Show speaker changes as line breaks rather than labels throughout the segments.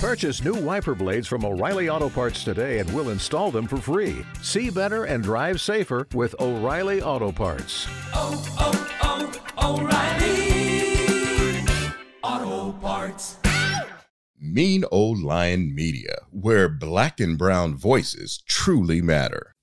Purchase new wiper blades from O'Reilly Auto Parts today and we'll install them for free. See better and drive safer with O'Reilly Auto Parts.
oh, oh, oh O'Reilly Auto Parts.
Mean Old Lion Media, where black and brown voices truly matter.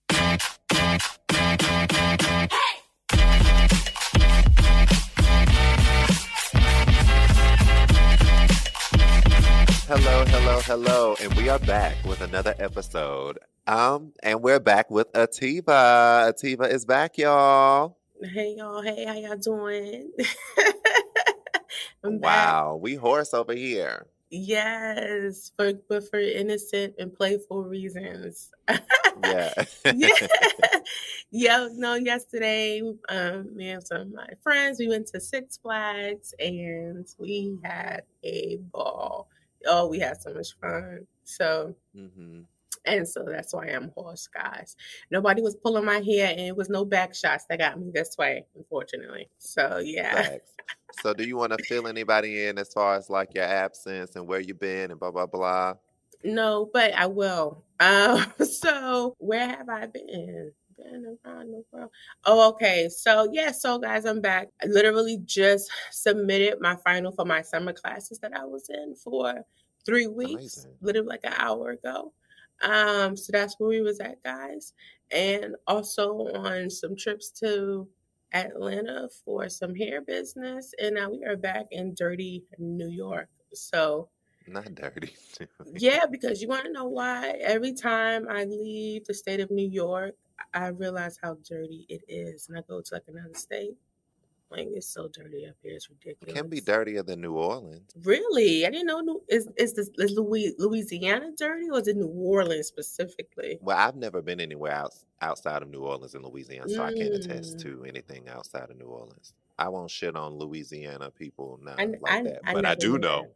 Hello, hello, hello, and we are back with another episode. Um, and we're back with Ahtivah. Ahtivah is back, y'all.
Hey y'all, hey, how y'all doing? I'm back.
Wow, we hoarse over here.
Yes, for but for innocent and playful reasons.
Yeah.
yeah. yeah, no, yesterday, um, me and some of my friends, we went to Six Flags and we had a ball. Oh, we had so much fun. So
hmm
and so that's why I'm hoarse, guys. Nobody was pulling my hair and it was no back shots that got me this way, unfortunately. So yeah.
Facts. So, do you want to fill anybody in as far as like your absence and where you've been and blah blah blah?
No, but I will. Um, so where have I been? Been around the world. Oh, okay. So yeah, so guys, I'm back. I literally just submitted my final for my summer classes that I was in for three weeks,
Amazing.
literally like an hour ago. Um, so that's where we was at, guys. And also on some trips to Atlanta for some hair business. And now we are back in dirty New York. So
Not dirty.
yeah, because you want to know why? Every time I leave the state of New York, I realize how dirty it is, and I go to like another state. Like it's so dirty up here, it's ridiculous.
It can be dirtier than New Orleans.
Really, I didn't know. New- Is is this is Louis, Louisiana dirty, or is it New Orleans specifically?
Well, I've never been anywhere else outside of New Orleans and Louisiana, so I can't attest
Mm.
to anything outside of New Orleans. I won't shit on Louisiana people now like
I,
that,
I
but I
never
do know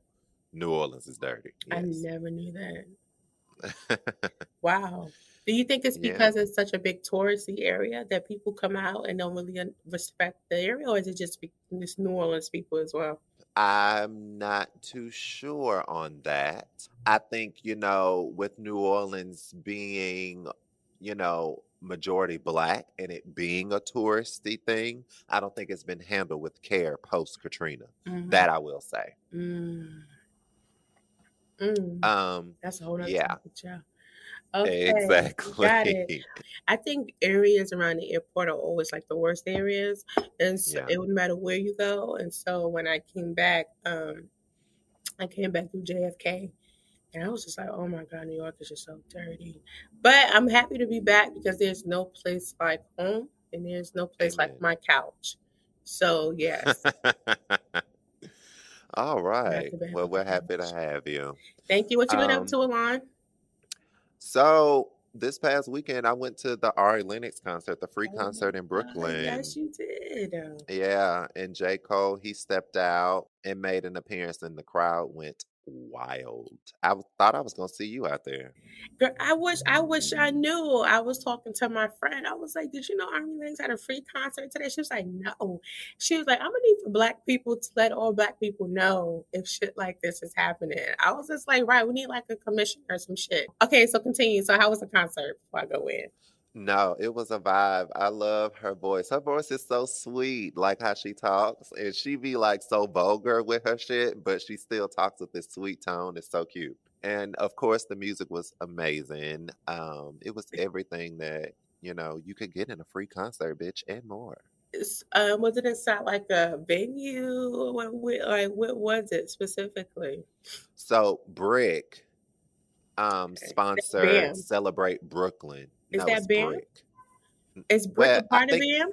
New Orleans is dirty.
that. I never knew that. Wow. Do you think it's
Yeah.
because it's such a big touristy area that people come out and don't really respect the area, or is it just New Orleans people as well?
I'm not too sure on that. I think, you know, with New Orleans being, you know, majority black and it being a touristy thing, I don't think it's been handled with care post Katrina.
Mhm.
That I will say.
Mm. Mm.
Um,
That's a whole nother
yeah.
topic, yeah. Okay,
exactly.
got it. I think areas around the airport are always like the worst areas, and so
Yeah.
it wouldn't matter where you go. And so when I came back, um, I came back through JFK, and I was just like, "Oh my God, New York is just so dirty." But I'm happy to be back because there's no place like home, and there's no place
Amen.
like my couch. So yes,
All right. Well, we're happy to
have
you.
thank you. What you been up
Um,
to, Alain?
So this past weekend, I went to the Ari Lennox concert, the free
Oh
concert in
my God,
Brooklyn.
yes, you did.
Um yeah, and J. Cole, he stepped out and made an appearance, and the crowd went wild. I thought I was gonna see you out there.
Girl, I wish I wish I knew. I was talking to my friend. I was like, "Did you know Ari Lennox had a free concert today?" She was like, "No." She was like, "I'm gonna need for black people to let all black people know if shit like this is happening." I was just like, "Right, we need like a commissioner or some shit." Okay, so continue. So how was the concert before I go in?
No, it was a vibe. I love her voice. Her voice is so sweet, like how she talks, and she be like so vulgar with her shit, but she still talks with this sweet tone. It's so cute. And of course, the music was amazing. Um, it was everything that you know you could get in a free concert, bitch, and more.
Um, was it inside like a venue? What, what, like what was it specifically?
So BRIC um sponsored. Celebrate Brooklyn.
Is
No,
that BAM?
BRIC.
Is BRIC
Well,
a part of
think
BAM?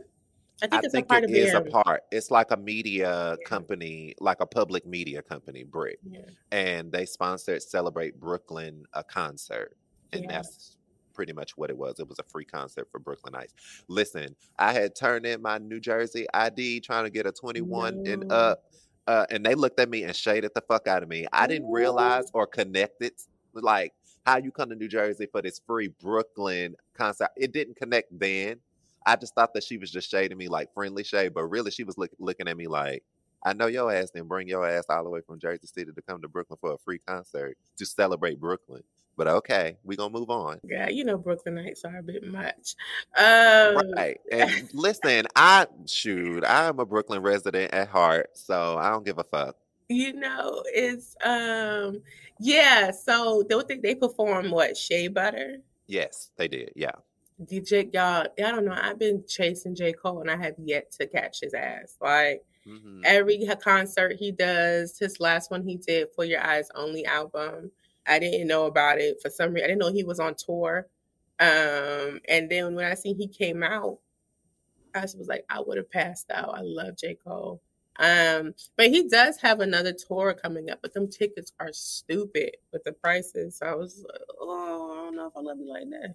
I think
I
it's a part
it
of
is a part. It's like a media
Yeah.
company, like a public media company, BRIC.
Yeah.
And they sponsored Celebrate Brooklyn a concert. And
Yeah.
that's pretty much what it was. It was a free concert for Brooklynites. Listen, I had turned in my New Jersey ID trying to get a 21 and up. Uh, and they looked at me and shaded the fuck out of me. I didn't realize or connect it like how you come to New Jersey for this free Brooklyn concert. It didn't connect then. I just thought that she was just shading me like friendly shade, but really she was look, looking at me like, I know your ass didn't bring your ass all the way from Jersey City to come to Brooklyn for a free concert to celebrate Brooklyn. But okay, we gonna move on.
Yeah, you know Brooklynites are a bit much. Um,
Right. And listen, I shoot, I'm a Brooklyn resident at heart, so I don't give a fuck.
You know, it's um, yeah. So they think they perform what Shea Butter.
Yes, they did. Yeah.
DJ, y'all, I don't know. I've been chasing J. Cole and I have yet to catch his ass. Like
hmm
every concert he does, his last one he did for Your Eyes Only album. I didn't know about it for some reason. I didn't know he was on tour. Um, and then when I seen he came out, I was like, I would have passed out. I love J. Cole. Um, but he does have another tour coming up, but them tickets are stupid with the prices. So I was like, oh, I don't know if I love you like that.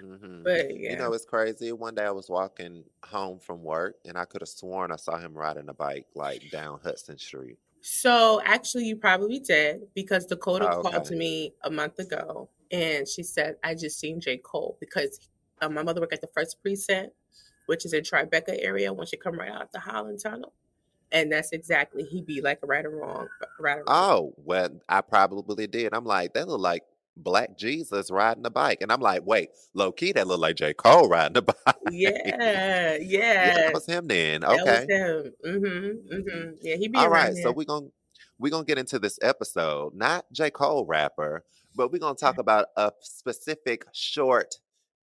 hmm
But
You know, it's crazy. One day I was walking home from work and I could have sworn I saw him riding a bike like down Hudson Street.
So actually, you probably did because Dakota
Oh,
called to me a month ago and she said, I just seen J. Cole because uh, my mother worked at the first precinct, which is in Tribeca area once you come right out the Holland Tunnel. And that's exactly, he be like right or wrong, right or wrong.
Oh, well, I probably did. I'm like, that look like Black Jesus riding a bike. And I'm like, wait, low key, that look like J. Cole riding a bike.
Yeah,
Yeah,
yeah.
that was him then. Okay.
him. Mm-hmm. Mm-hmm. Yeah, he be
all
right.
right. So we're to we're going to get into this episode, not J. Cole rapper, but we're going to talk about a specific short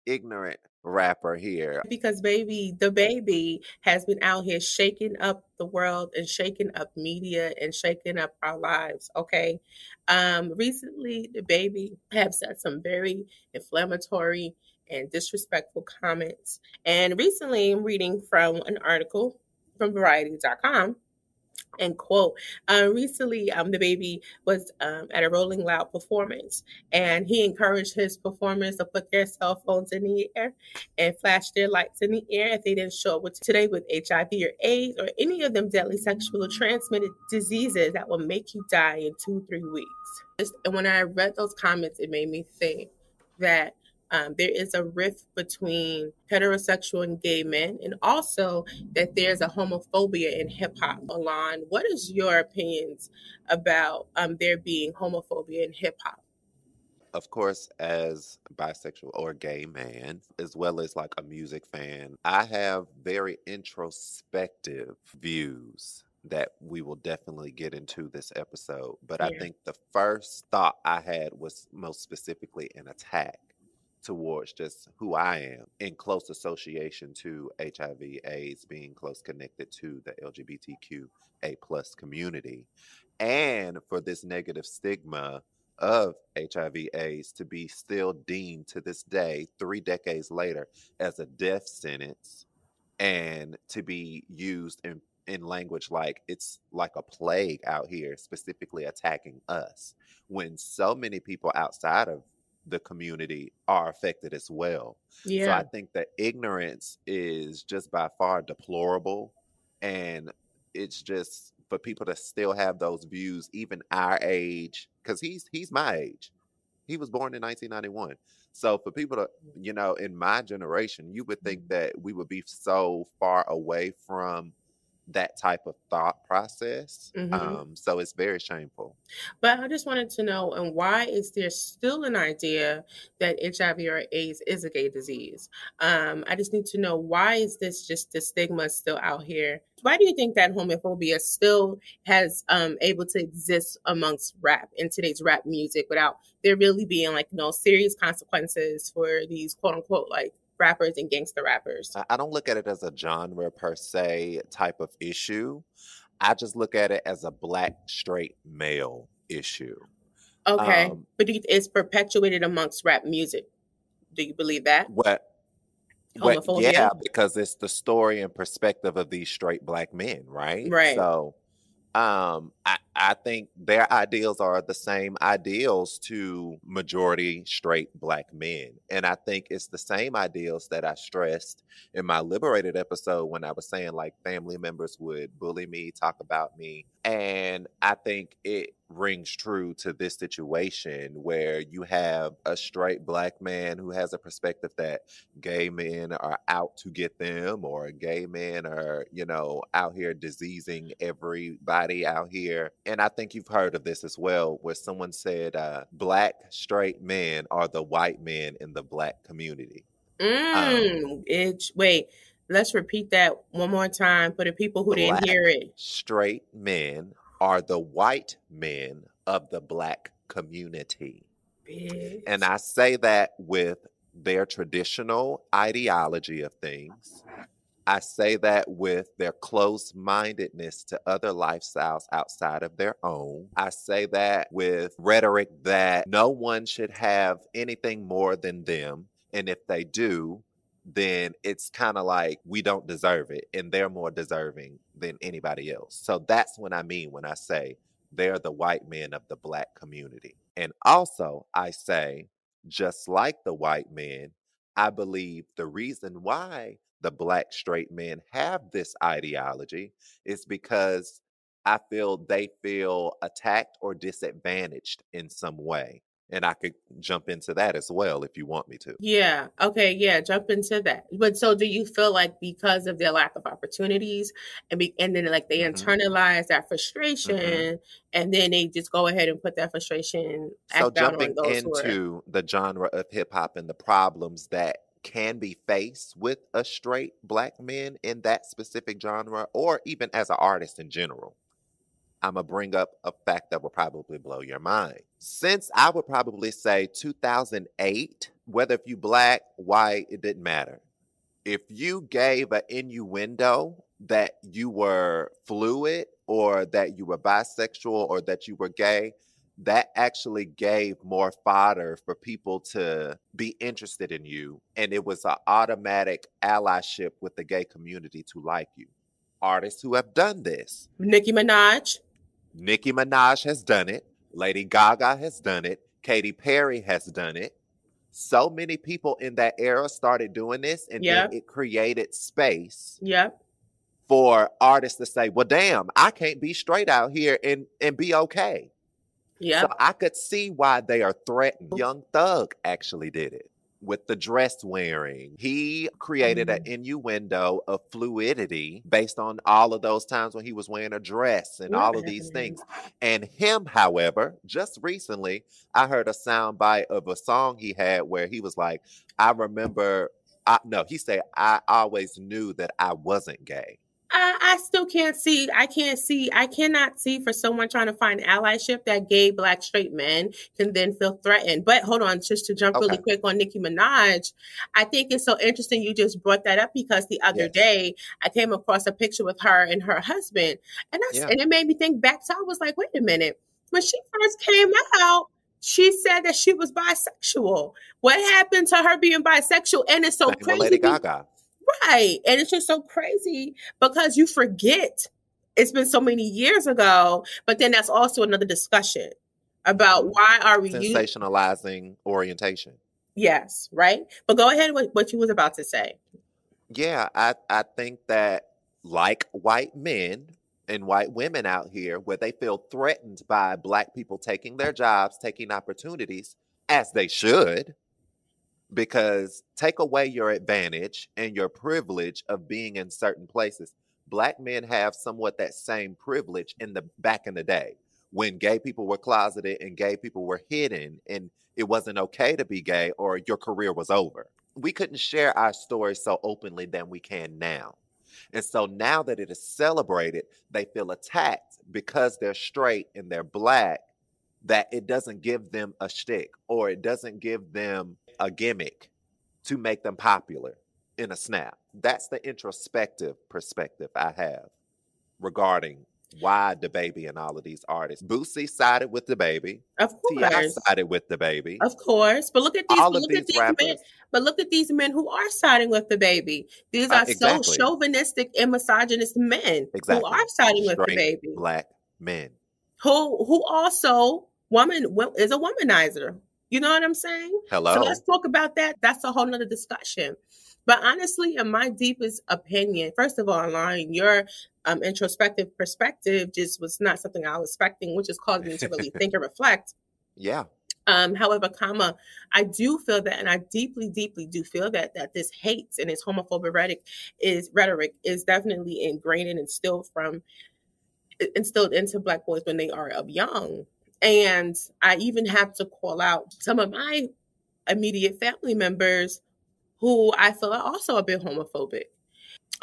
ignorant rapper here.
because baby DaBaby has been out here shaking up the world and shaking up media and shaking up our lives okay? Um recently DaBaby have said some very inflammatory and disrespectful comments. And recently i'm reading from an article from variety.com and quote uh, recently um, DaBaby was um, at a rolling loud performance and he encouraged his performers to put their cell phones in the air and flash their lights in the air if they didn't show up today with hiv or aids or any of them deadly sexually transmitted diseases that will make you die in two three weeks. And when i read those comments it made me think that um, there is a rift between heterosexual and gay men, and also that there's a homophobia in hip hop. Alain, what is your opinions about um, there being homophobia in hip hop?
Of course, as bisexual or gay man, as well as like a music fan, I have very introspective views that we will definitely get into this episode. But I think the first thought I had was most specifically an attack towards just who I am in close association to HIV AIDS being close connected to the LGBTQ A plus community. And for this negative stigma of HIV AIDS to be still deemed to this day, three decades later, as a death sentence and to be used in, in language like it's like a plague out here, specifically attacking us, when so many people outside of the community are affected as well. Yeah. So I think that ignorance is just by far deplorable. And it's just for people to still have those views, even our age, because he's he's my age. He was born in 1991. So for people to, you know, in my generation, you would think mm-hmm. that we would be so far away from that type of thought process.
Mhm.
Um, so it's very shameful.
but I just wanted to know, and why is there still an idea that HIV or AIDS is a gay disease? Um, I just need to know why is this just the stigma still out here? Why do you think that homophobia still has um able to exist amongst rap in today's rap music without there really being like you know serious consequences for these quote unquote like rappers and gangster rappers?
I don't look at it as a genre per se type of issue. I just look at it as a black straight male issue.
Okay,
Um,
but it's perpetuated amongst rap music. Do you believe that
what what yeah, because it's the story and perspective of these straight black men, right?
Right.
So um I, I think their ideals are the same ideals to majority straight black men. And I think it's the same ideals that I stressed in my liberated episode when I was saying like family members would bully me, talk about me. And I think it rings true to this situation where you have a straight black man who has a perspective that gay men are out to get them or gay men are, you know, out here diseasing everybody out here. And I think you've heard of this as well, where someone said, uh, black straight men are the white men in the black community. Um,
Mm, it, wait, let's repeat that one more time for the people who didn't hear it.
straight men are the white men of the black community. And I say that with their traditional ideology of things. I say that with their close mindedness to other lifestyles outside of their own. I say that with rhetoric that no one should have anything more than them. And if they do, then it's kind of like we don't deserve it and they're more deserving than anybody else. So that's what I mean when I say they're the white men of the black community. And also, I say, just like the white men, I believe the reason why the black straight men have this ideology is because I feel they feel attacked or disadvantaged in some way. And I could jump into that as well if you want me to.
Yeah. Okay. Yeah. Jump into that. But so, do you feel like because of their lack of opportunities, and be, and then like they
hmm
internalize that
hmm
frustration, and then they just go ahead and put that frustration
So jumping into the genre of hip hop and the problems that can be faced with a straight black man in that specific genre, or even as an artist in general. I'm gonna bring up a fact that will probably blow your mind. Since I would probably say 2008, whether if you black, white, it didn't matter. If you gave an innuendo that you were fluid or that you were bisexual or that you were gay, that actually gave more fodder for people to be interested in you. And it was an automatic allyship with the gay community to like you. Artists who have done this.
Nicki Minaj.
Nicki Minaj has done it. Lady Gaga has done it. Katy Perry has done it. So many people in that era started doing this, and
Yep.
then it created space
Yep.
for artists to say, "Well, damn, I can't be straight out here and and be okay." Yeah.
So
I could see why they are threatened. Young Thug actually did it with the dress wearing. He created an
Mm.
innuendo of fluidity based on all of those times when he was wearing a dress and all of these things. And him, however, just recently, I heard a sound bite of a song he had where he was like, I remember, I, no, he said, I always knew that I wasn't gay.
I, I still can't see. I can't see. I cannot see for someone trying to find allyship that gay black straight men can then feel threatened. But hold on, just to jump really quick on Nicki Minaj, I think it's so interesting you just brought that up because the other
Yes.
day I came across a picture with her and her husband, and I
Yeah.
and it made me think back. So I was like, wait a minute. When she first came out, she said that she was bisexual. What happened to her being bisexual? And it's so crazy.
Lady Gaga.
Right. And it's just so crazy because you forget it's been so many years ago. But then that's also another discussion about
Mhm.
why are we using
Sensationalizing orientation.
yes, right? But go ahead with what you was about to say.
Yeah, I, I think that like white men and white women out here, where they feel threatened by black people taking their jobs, taking opportunities, as they should, because take away your advantage and your privilege of being in certain places. Black men have somewhat that same privilege in the back in the day when gay people were closeted and gay people were hidden and it wasn't okay to be gay or your career was over. We couldn't share our stories so openly than we can now. And so now that it is celebrated, they feel attacked because they're straight and they're black, that it doesn't give them a shtick or it doesn't give them a gimmick to make them popular in a snap. That's the introspective perspective I have regarding why DaBaby and all of these artists. Boosie sided with DaBaby.
Of
T.I.
course.
sided with DaBaby.
Of course. But look at these
All of
look at
these
these men but look at these men who are siding with DaBaby. These
Uh,
are so chauvinistic and misogynist men
Exactly.
who are siding with DaBaby.
black men.
Who who also woman is a womanizer. You know what I'm saying?
Hello.
So let's talk about that. That's a whole nother discussion. But honestly, in my deepest opinion, first of all, Alain your um, introspective perspective just was not something I was expecting, which has caused me to really think and reflect.
Yeah.
Um, however, comma, I do feel that, and I deeply, deeply do feel that that this hate and this homophobic rhetoric is rhetoric is definitely ingrained and instilled from instilled into black boys when they are of young. And I even have to call out some of my immediate family members who I feel are also a bit homophobic.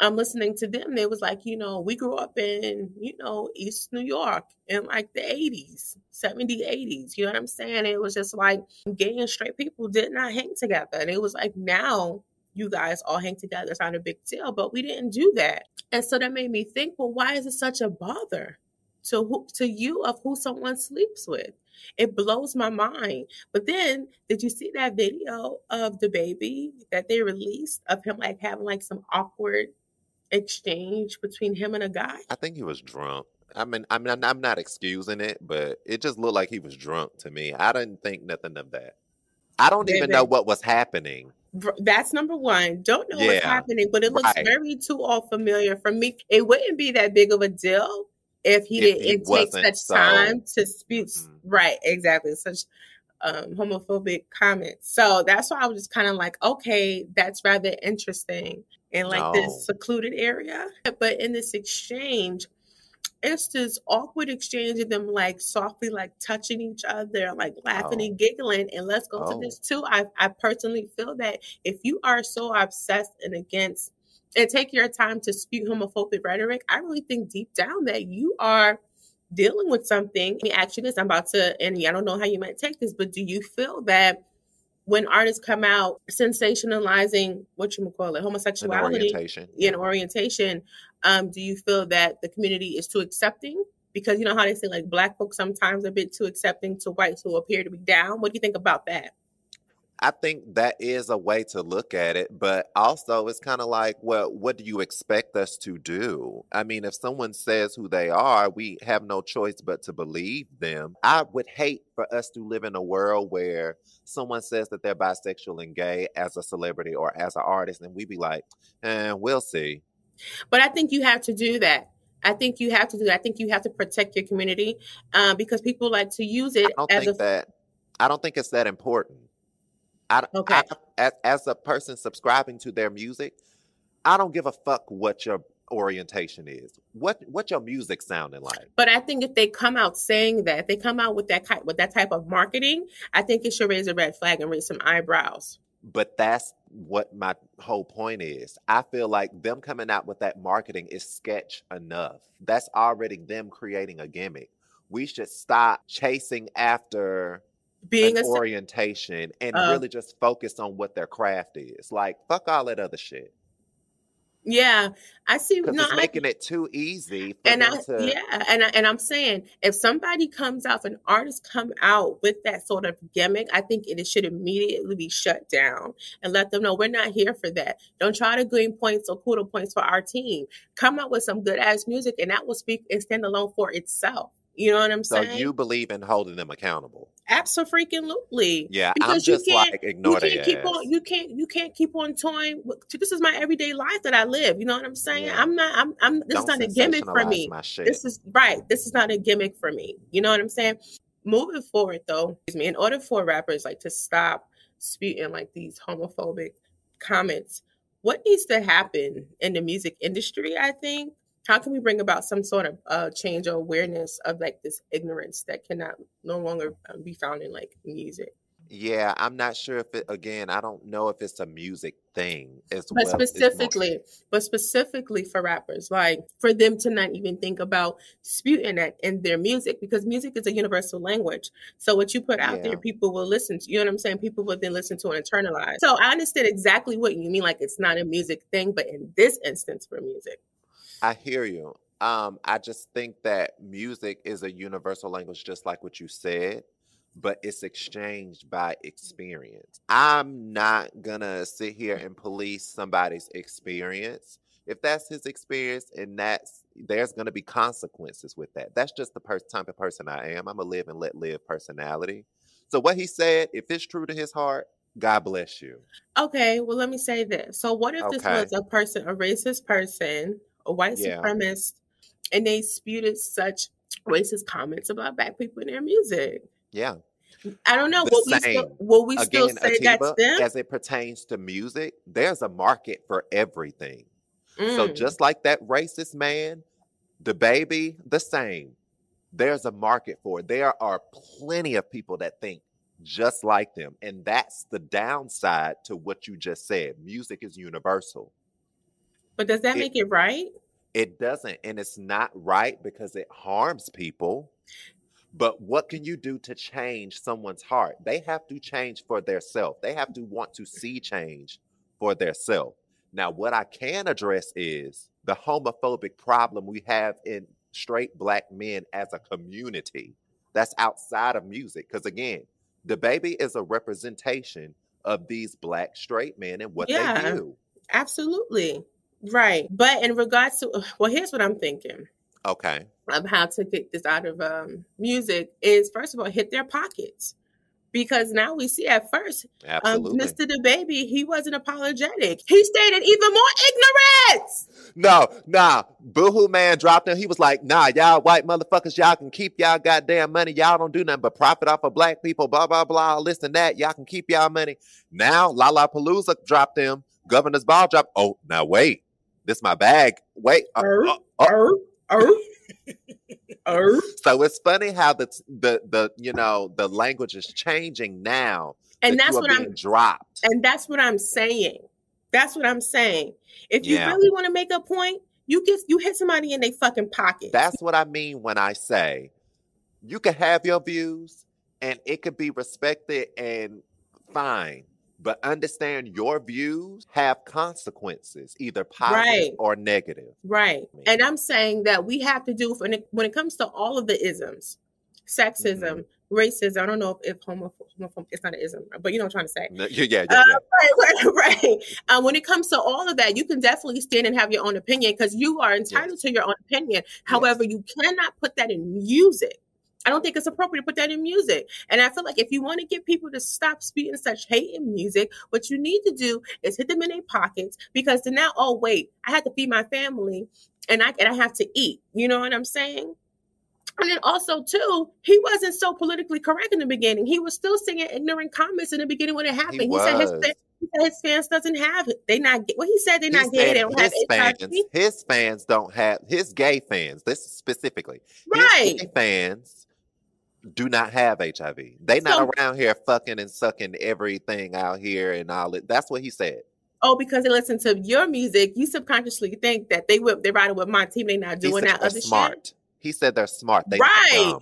I'm listening to them. They was like, you know, we grew up in, you know, East New York in like the 80s, 70s, 80s. You know what I'm saying? It was just like gay and straight people did not hang together. And it was like now you guys all hang together. It's not a big deal, but we didn't do that. And so that made me think, well, why is it such a bother to who, to you of who someone sleeps with? It blows my mind. But then, did you see that video of DaBaby that they released of him like having like some awkward exchange between him and a guy?
I think he was drunk. I mean, I mean, I'm not excusing it, but it just looked like he was drunk to me. I didn't think nothing of that. I don't even know what was happening.
that's number one. Don't know what's happening, but it looks
right.
very too all familiar for me. It wouldn't be that big of a deal if he
If
didn't take such time to speak.
Mhm.
Right, exactly. Such um, homophobic comments. So that's why I was just kind of like, okay, that's rather interesting in like
no.
this secluded area. But in this exchange, it's this awkward exchange of them like softly like touching each other, like laughing
Oh,
and giggling. And let's go to
oh,
this too. I, I personally feel that if you are so obsessed and against and take your time to spew homophobic rhetoric, I really think deep down that you are dealing with something. Let me ask you this. I'm about to, and I don't know how you might take this, but do you feel that when artists come out sensationalizing what you call it,
an
homosexuality
orientation.
in
Yeah.
orientation, um, do you feel that the community is too accepting? Because you know how they say like black folks sometimes are a bit too accepting to whites who appear to be down. What do you think about that?
I think that is a way to look at it, but also it's kind of like, well, what do you expect us to do? I mean, if someone says who they are, we have no choice but to believe them. I would hate for us to live in a world where someone says that they're bisexual and gay as a celebrity or as an artist, and we be like, eh, we'll see.
But I think you have to do that. I think you have to do that. I think you have to protect your community um, because people like to use
I
it
don't
as a
think that, I don't think it's that important. I,
okay.
I as, as a person subscribing to their music, I don't give a fuck what your orientation is. What what your music sounding like.
But I think if they come out saying that, if they come out with that with that type of marketing, I think it should raise a red flag and raise some eyebrows.
But that's what my whole point is. I feel like them coming out with that marketing is sketch enough. That's already them creating a gimmick. We should stop chasing after an
Being a
orientation and
uh,
really just focus on what their craft is. Like fuck all that other shit.
yeah, I see. No,
it's
I
making it too easy for
and I
to
yeah, and I, and I'm saying if somebody comes out, if an artist come out with that sort of gimmick, I think it should immediately be shut down and let them know we're not here for that. Don't try to gain points or quota points for our team. Come out with some good ass music, and that will speak and stand alone for itself. You know what I'm
so
saying?
So you believe in holding them accountable.
Absolutely.
Yeah, I'm
Because you can't
like
you can't keep
ass.
on you can't you can't keep on toying with, this is my everyday life that I live. You know what I'm saying?
Yeah.
I'm not I'm I'm this is
Don't
not a gimmick for me. This is right. This is not a gimmick for me. You know what I'm saying? Moving forward though, excuse me, in order for rappers like to stop spewing like these homophobic comments, what needs to happen in the music industry, I think? How can we bring about some sort of uh, change or awareness of like this ignorance that cannot no longer uh, be found in like music?
Yeah, I'm not sure if it again, I don't know if it's a music thing as
But
well.
Specifically, but specifically for rappers, like for them to not even think about spewing that in their music because music is a universal language. So what you put out
yeah.
there, people will listen to. You know what I'm saying? People will then listen to and internalize. So I understand exactly what you mean. Like it's not a music thing, but in this instance, for music.
I hear you. Um, I just think that music is a universal language, just like what you said, but it's exchanged by experience. I'm not gonna sit here and police somebody's experience. If that's his experience and that's there's gonna be consequences with that. That's just the per- type of person I am. I'm a live and let live personality. So what he said, if it's true to his heart, God bless you.
Okay, well, let me say this. So, what if this was a person, a racist person, a white
Yeah.
supremacist, and they spewed such racist comments about black people in their music?
Yeah.
I don't know. Will we still, will we still
Again,
say that's them?
as it pertains to music, there's a market for everything. So
Mm.
just like that racist man, DaBaby, the same. There's a market for it. There are plenty of people that think just like them. And that's the downside to what you just said. Music is universal.
But does that
it-
make it right?
It doesn't, and it's not right because it harms people. But what can you do to change someone's heart? They have to change for their self. They have to want to see change for their self. Now, what I can address is the homophobic problem we have in straight black men as a community. That's outside of music. Because again, DaBaby is a representation of these black straight men and what
Yeah.
they do.
Absolutely. Right. But in regards to, well, here's what I'm thinking
Okay.
of how to get this out of um, music is first of all, hit their pockets. Because now we see at first, um, Mr. DaBaby, he wasn't apologetic. He stated even more ignorance.
No, nah. boohooMAN dropped him. He was like, nah, y'all white motherfuckers, y'all can keep y'all goddamn money. Y'all don't do nothing but profit off of black people, blah, blah, blah. Listen that. Y'all can keep y'all money. Now, Lollapalooza dropped him. Governor's Ball dropped. Oh, now wait. This my bag. Wait. uh,
Er,
uh, uh.
er, er.
So it's funny how the the the you know the language is changing now.
And
that
that's what I'm
dropped.
And that's what I'm saying. That's what I'm saying. If you
Yeah.
really want to make a point, you get you hit somebody in their fucking pocket.
That's what I mean when I say you can have your views and it could be respected and fine. But understand your views have consequences, either positive
Right.
or negative.
right. And I'm saying that we have to do when it, when it comes to all of the isms, sexism, racism. I don't know if, if homo, homo it's not an ism, but you know what I'm trying to say.
No, Yeah, yeah, yeah.
Uh, right, right, right. Um, when it comes to all of that, you can definitely stand and have your own opinion because you are entitled to your own opinion. However, you cannot put that in music. I don't think it's appropriate to put that in music. And I feel like if you want to get people to stop speaking such hate in music, what you need to do is hit them in their pockets because then now, oh wait, I have to feed my family and I and I have to eat. You know what I'm saying? And then also too, he wasn't so politically correct in the beginning. He was still singing ignorant comments in the beginning when it happened. He, said his, he said his fans doesn't have it. They not get what he said. They
He
not gay. They don't have
his
HIV.
fans, his fans don't have his gay fans. This specifically,
Right.
his gay fans do not have HIV. They not
So-
around here fucking and sucking everything out here and all it. That's what he said.
Oh, because they listen to your music, you subconsciously think that they would they're riding with my team. They not doing that other
smart. He said they're smart. They
Right.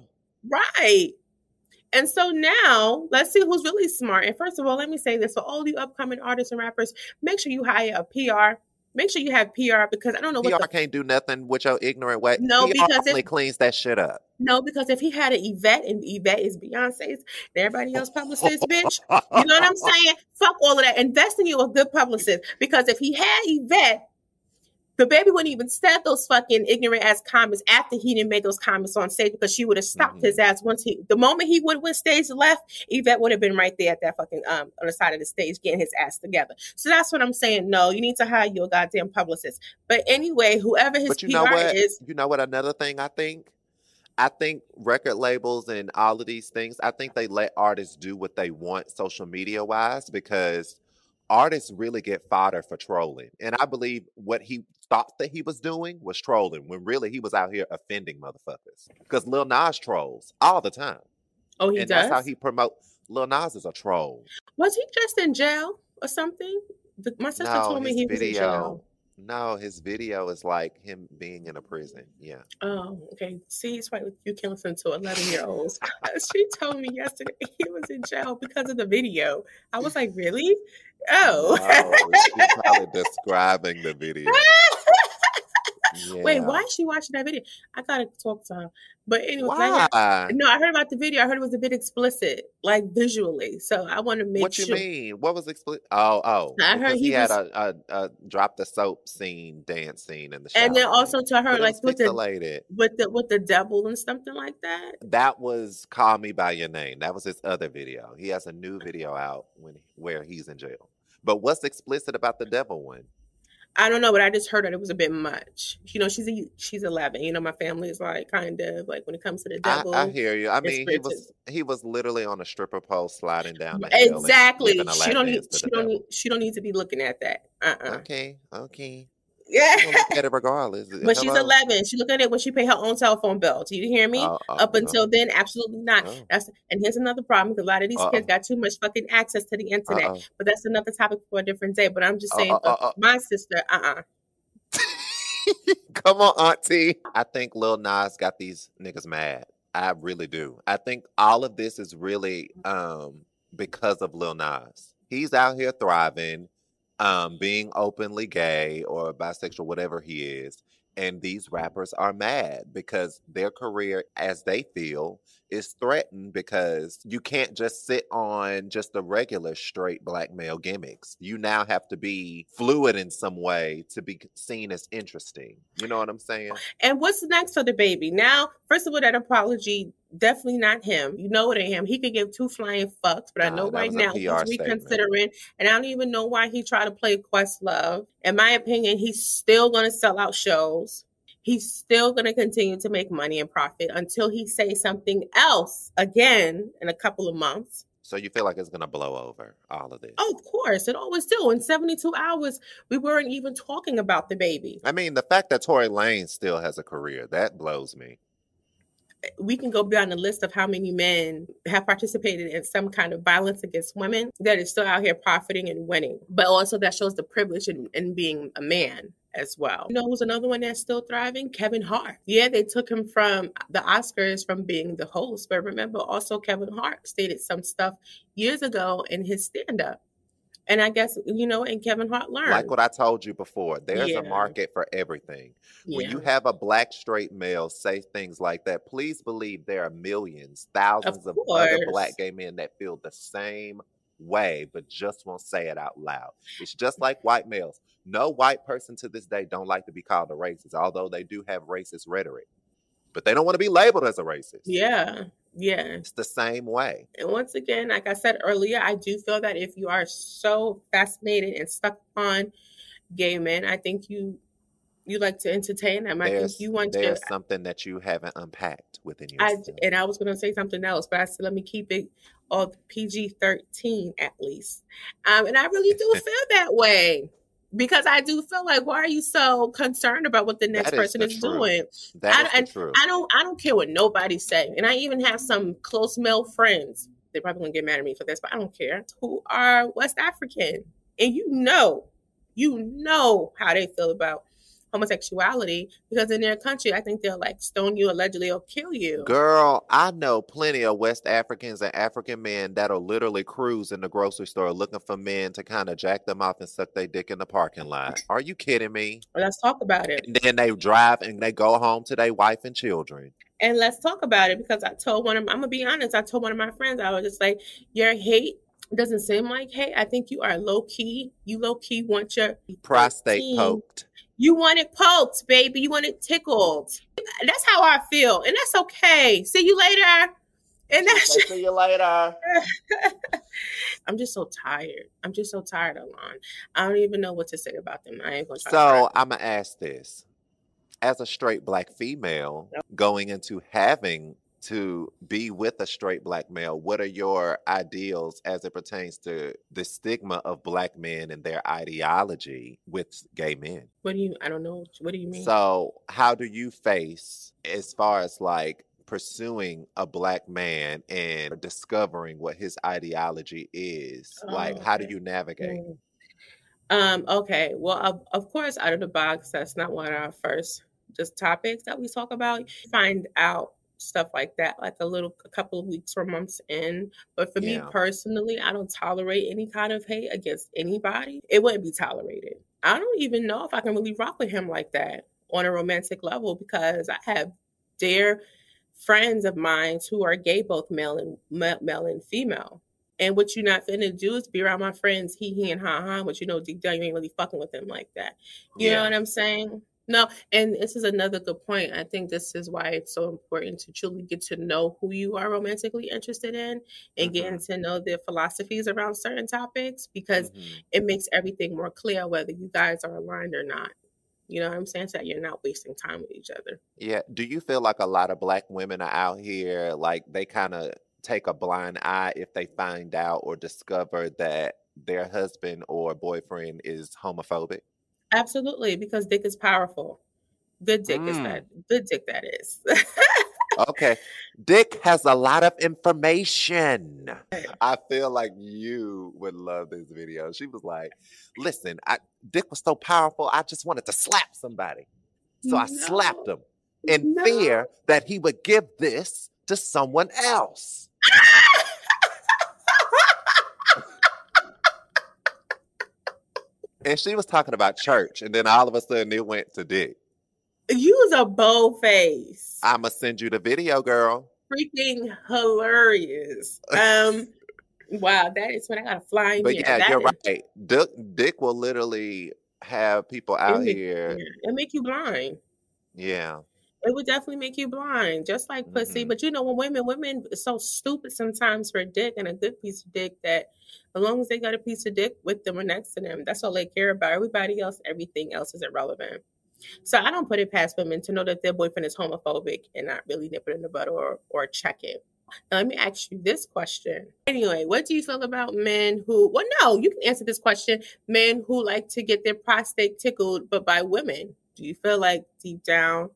Right. And so now let's see who's really smart. And first of all, let me say this for all you upcoming artists and rappers, make sure you hire a PR. Make sure you have PR because I don't know what
PR
the
can't do nothing with your ignorant way.
No,
PR
because if-
cleans that shit up.
No, because if he had an Yvette and Yvette is Beyonce's and everybody else publicist, bitch, you know what I'm saying? Fuck all of that. Invest in you a good publicist. Because if he had Yvette, DaBaby wouldn't even said those fucking ignorant ass comments after he didn't make those comments on stage because she would have stopped
Mhm.
his ass once he the moment he would have went stage left, Yvette would have been right there at that fucking um on the side of the stage getting his ass together. So that's what I'm saying. No, you need to hire your goddamn publicist. But anyway, whoever his
But you
PR
know what?
is,
You know what? Another thing I think, I think record labels and all of these things, I think they let artists do what they want social media wise because artists really get fodder for trolling. And I believe what he thought that he was doing was trolling when really he was out here offending motherfuckers. Because Lil Nas trolls all the time.
oh he
and
does.
that's how he promotes. Lil Nas is a troll.
Was he just in jail or something? The- My sister
no,
told me he was in jail.
No, his video is like him being in a prison. Yeah.
Oh, okay. See, it's why you can listen to 11 year olds. she told me yesterday he was in jail because of the video. I was like, really? Oh.
No, she's probably describing the video.
Wait, why is she watching that video? I gotta talk to her. But anyway, no, I heard about the video. I heard it was a bit explicit, like visually. So I want to make sure.
What you mean? What was explicit? Oh, oh.
I heard he
he had
was-
a, a, a drop the soap scene, dance scene in the shower.
And then also to her, like with the with the with the devil and something like that.
That was "Call Me by Your Name." That was his other video. He has a new video out when where he's in jail. But what's explicit about the devil one?
I don't know, but I just heard that it was a bit much. You know, she's a, she's eleven. You know, my family is like kind of like when it comes to the devil.
I hear you. I mean, he was he was literally on a stripper pole sliding down the
exactly. She don't need.
to
She don't need. She don't need to be looking at that. Uh uh
Okay, okay.
Yeah.
Look at it regardless.
But she's 11. She look at it when she pay her own telephone bill. Do you hear me?
Oh, oh,
Up until
no.
then, absolutely not.
Oh.
That's and here's another problem a lot of these
Uh-oh.
kids got too much fucking access to the internet.
Uh-oh.
But that's another topic for a different day. But I'm just
Uh,
saying,
uh,
for
uh, uh.
my sister, uh uh
Come on, Auntie. I think Lil Nas got these niggas mad. I really do. I think all of this is really um because of Lil Nas. He's out here thriving, um, being openly gay or bisexual, whatever he is. And these rappers are mad because their career, as they feel, is threatened because you can't just sit on just the regular straight black male gimmicks. You now have to be fluid in some way to be seen as interesting. You know what I'm saying?
And what's next for DaBaby? Now, first of all, that apology, definitely not him. You know it ain't him. He could give two flying fucks, but I know right now he's
statement.
reconsidering. And I don't even know why he tried to play Questlove. In my opinion, he's still gonna sell out shows. He's still gonna continue to make money and profit until he says something else again in a couple of months.
So you feel like it's gonna blow over all of this?
Oh, of course, it always do. In 72 hours, we weren't even talking about DaBaby.
I mean, the fact that Tory Lanez still has a career that blows me.
we can go beyond the list of how many men have participated in some kind of violence against women that is still out here profiting and winning. But also that shows the privilege in, in being a man as well. You know who's another one that's still thriving? Kevin Hart. Yeah, they took him from the Oscars from being the host, but remember also Kevin Hart stated some stuff years ago in his stand-up. And I guess, you know, and Kevin Hart learned.
Like what I told you before, there's
Yeah.
a market for everything. When you have a black straight male say things like that, please believe there are millions, thousands of, other black gay men that feel the same way, but just won't say it out loud. It's just like white males. No white person to this day don't like to be called a racist, although they do have racist rhetoric. But they don't want to be labeled as a racist.
yeah, yeah.
It's the same way.
And once again, like I said earlier, I do feel that if you are so fascinated and stuck on gay men, I think you you like to entertain them. I think you want to.
there's something that you haven't unpacked within
I and I was going to say something else, but I said let me keep it all PG thirteen at least. Um, and I really do feel that way because I do feel like why are you so concerned about what the next
is
person
the
is
truth.
doing?
That
I-
is.
I don't I don't care what nobody's saying. And I even have some close male friends. They're probably gonna get mad at me for this, but I don't care. Who are West African. And you know, you know how they feel about homosexuality because in their country, I think they'll like stone you allegedly or kill you.
Girl, I know plenty of West Africans and African men that'll literally cruise in the grocery store looking for men to kind of jack them off and suck their dick in the parking lot. Are you kidding me?
Let's talk about it.
And then they drive and they go home to their wife and children.
And let's talk about it because I told one of I'm gonna be honest, I told one of my friends, I was just like, your hate doesn't seem like hate. I think you are low key. You low key want your
Prostate
13.
poked.
You want it poked, baby. You want it tickled. That's how I feel. And that's okay. See you later. And that's
See you later.
I'm just so tired. I'm just so tired, Alain. I don't even know what to say about them. I ain't gonna try
So I'm gonna ask this: as a straight black female going into having to be with a straight black male, what are your ideals as it pertains to the stigma of black men and their ideology with gay men?
What do you I don't know. What do you mean?
So, how do you face as far as like pursuing a black man and discovering what his ideology is? like,
Oh,
how do you navigate?
Mm. Um, okay. Well, of, of course, out of the box, that's not one of our first just topics that we talk about. Find out stuff like that, like a little, a couple of weeks or months in. But for me personally, I don't tolerate any kind of hate against anybody. It wouldn't be tolerated. I don't even know if I can really rock with him like that. on a romantic level because I have dear friends of mine who are gay, both male and male and female. And what you're not finna do is be around my friends, he, he, and ha ha, but you know deep down you ain't really fucking with them like that. You
Yeah.
know what I'm saying? No, and this is another good point. I think this is why it's so important to truly get to know who you are romantically interested in and getting to know their philosophies around certain topics because
Mhm.
it makes everything more clear whether you guys are aligned or not. You know what I'm saying? So that you're not wasting time with each other.
Yeah. Do you feel like a lot of black women are out here like they kind of take a blind eye if they find out or discover that their husband or boyfriend is homophobic?
Absolutely, because dick is powerful. Good dick is
Mm.
that. Good dick that is.
Okay. Dick has a lot of information. I feel like you would love this video. She was like, listen, I, Dick was so powerful, I just wanted to slap somebody. So I slapped him in
No.
fear that he would give this to someone else. and she was talking about church, and then all of a sudden it went to Dick.
you was a bold face.
I'm going to send you the video, girl.
Freaking hilarious. Um wow, that is when I gotta fly in
But
here.
yeah,
That
you're
is-
right. Dick, Dick will literally have people out
make-
here.
It make you blind.
Yeah.
It would definitely make you blind, just like pussy.
Mhm.
But you know, when women, women are so stupid sometimes for a dick and a good piece of dick that as long as they got a piece of dick with them or next to them, that's all they care about. Everybody else, everything else is irrelevant. So I don't put it past women to know that their boyfriend is homophobic and not really nip it in the butt or or check it. Now, let me ask you this question. Anyway, what do you feel about men who? Well, no, you can answer this question. Men who like to get their prostate tickled, but by women. Do you feel like deep down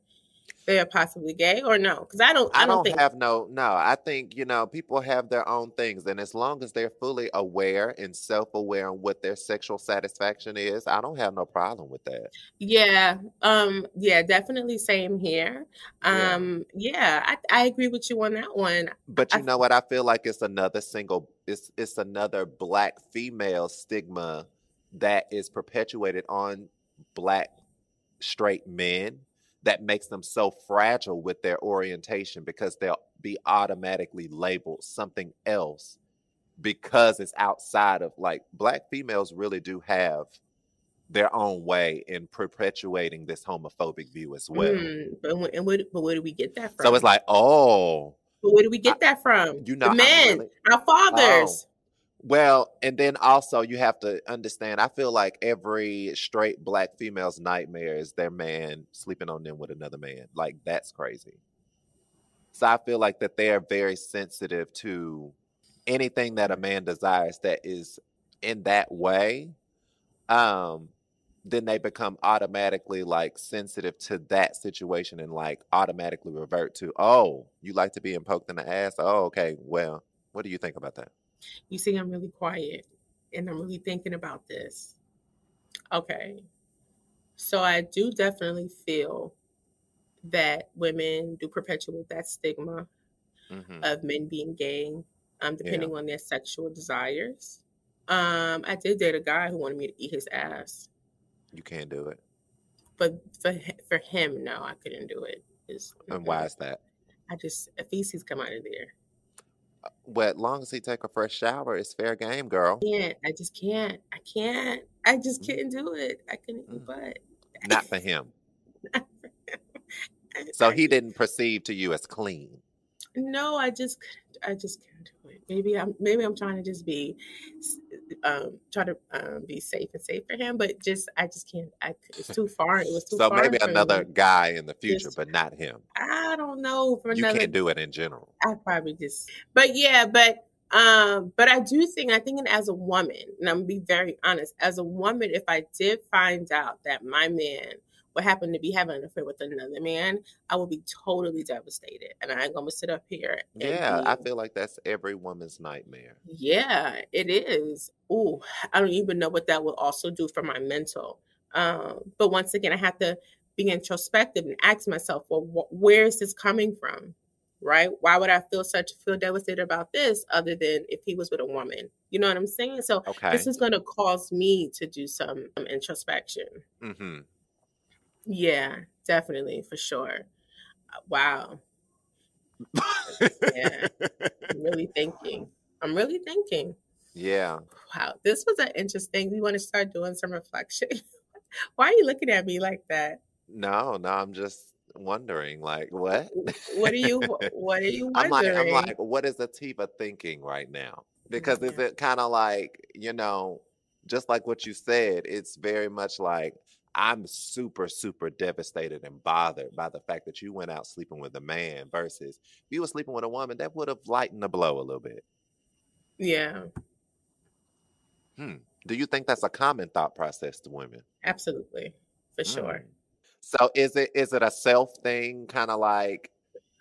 they are possibly gay or no? Because I don't. I,
I
don't,
don't
think.
have no, no. I think, you know, people have their own things. And as long as they're fully aware and self aware on what their sexual satisfaction is, I don't have no problem with that.
Yeah. Um. Yeah. Definitely. Same here. Um. Yeah. I I agree with you on that one.
But
I
you know what? I feel like it's another single, it's, it's another black female stigma that is perpetuated on black straight men that makes them so fragile with their orientation because they'll be automatically labeled something else because it's outside of like black females really do have their own way in perpetuating this homophobic view as well.
Mm, but and where, but where do we get that from?
So it's like, oh,
but where do we get that from?
you know,
the men,
really-
our fathers.
Well, and then also you have to understand, I feel like every straight black female's nightmare is their man sleeping on them with another man. Like that's crazy. So I feel like that they are very sensitive to anything that a man desires that is in that way. Um then they become automatically like sensitive to that situation and like automatically revert to, oh, you like to be poked in the ass? Oh, okay. Well, what do you think about that?
You see, I'm really quiet and I'm really thinking about this. Okay. So I do definitely feel that women do perpetuate that stigma
Mhm.
of men being gay, um, depending on their sexual desires. Um, I did date a guy who wanted me to eat his ass,
You can't do it.
but for for him, no, I couldn't do it. It's,
And why is that?
I just a feces come out of there.
As long as he take a fresh shower, it's fair game, girl.
Can't. I just can't. I can't. I just
Mm.
couldn't do it. I couldn't
Mm.
butt.
Not for him. So he didn't perceive to you as clean.
No, I just couldn't. I just couldn't do it. Maybe I'm. Maybe I'm trying to just be, um, try to um, be safe and safe for him. But just, I just can't. I. It's too far. It was too
So
far.
maybe another
me.
guy in the future,
Just-
but not him.
I don't know. For
You
another,
can't do it in general.
I probably just. But yeah, but um, but I do think I think as a woman, and I'm gonna be very honest. As a woman, if I did find out that my man would happen to be having an affair with another man, I would be totally devastated. And I ain't gonna sit up here. And
Yeah,
be,
I feel like that's every woman's nightmare.
Yeah, it is. Ooh, I don't even know what that will also do for my mental. Um, but once again, I have to be introspective and ask myself, well, wh- where is this coming from? Right? Why would I feel such feel devastated about this other than if he was with a woman? You know what I'm saying? So
Okay.
this is going to cause me to do some um, introspection.
hmm
Yeah, definitely for sure. Uh, Wow. Yeah. I'm really thinking. I'm really thinking.
yeah.
Wow, this was an interesting. We want to start doing some reflection. Why are you looking at me like that?
No, no, I'm just wondering, like, what?
What are you? What are you
I'm like, I'm like, what is Ahtivah thinking right now? Because is it kind of like, you know, just like what you said, it's very much like I'm super, super devastated and bothered by the fact that you went out sleeping with a man versus if you were sleeping with a woman, that would have lightened the blow a little bit.
Yeah,
Hmm. Do you think that's a common thought process to women?
absolutely, for sure.
Mm. So is it is it a self thing, kind of like,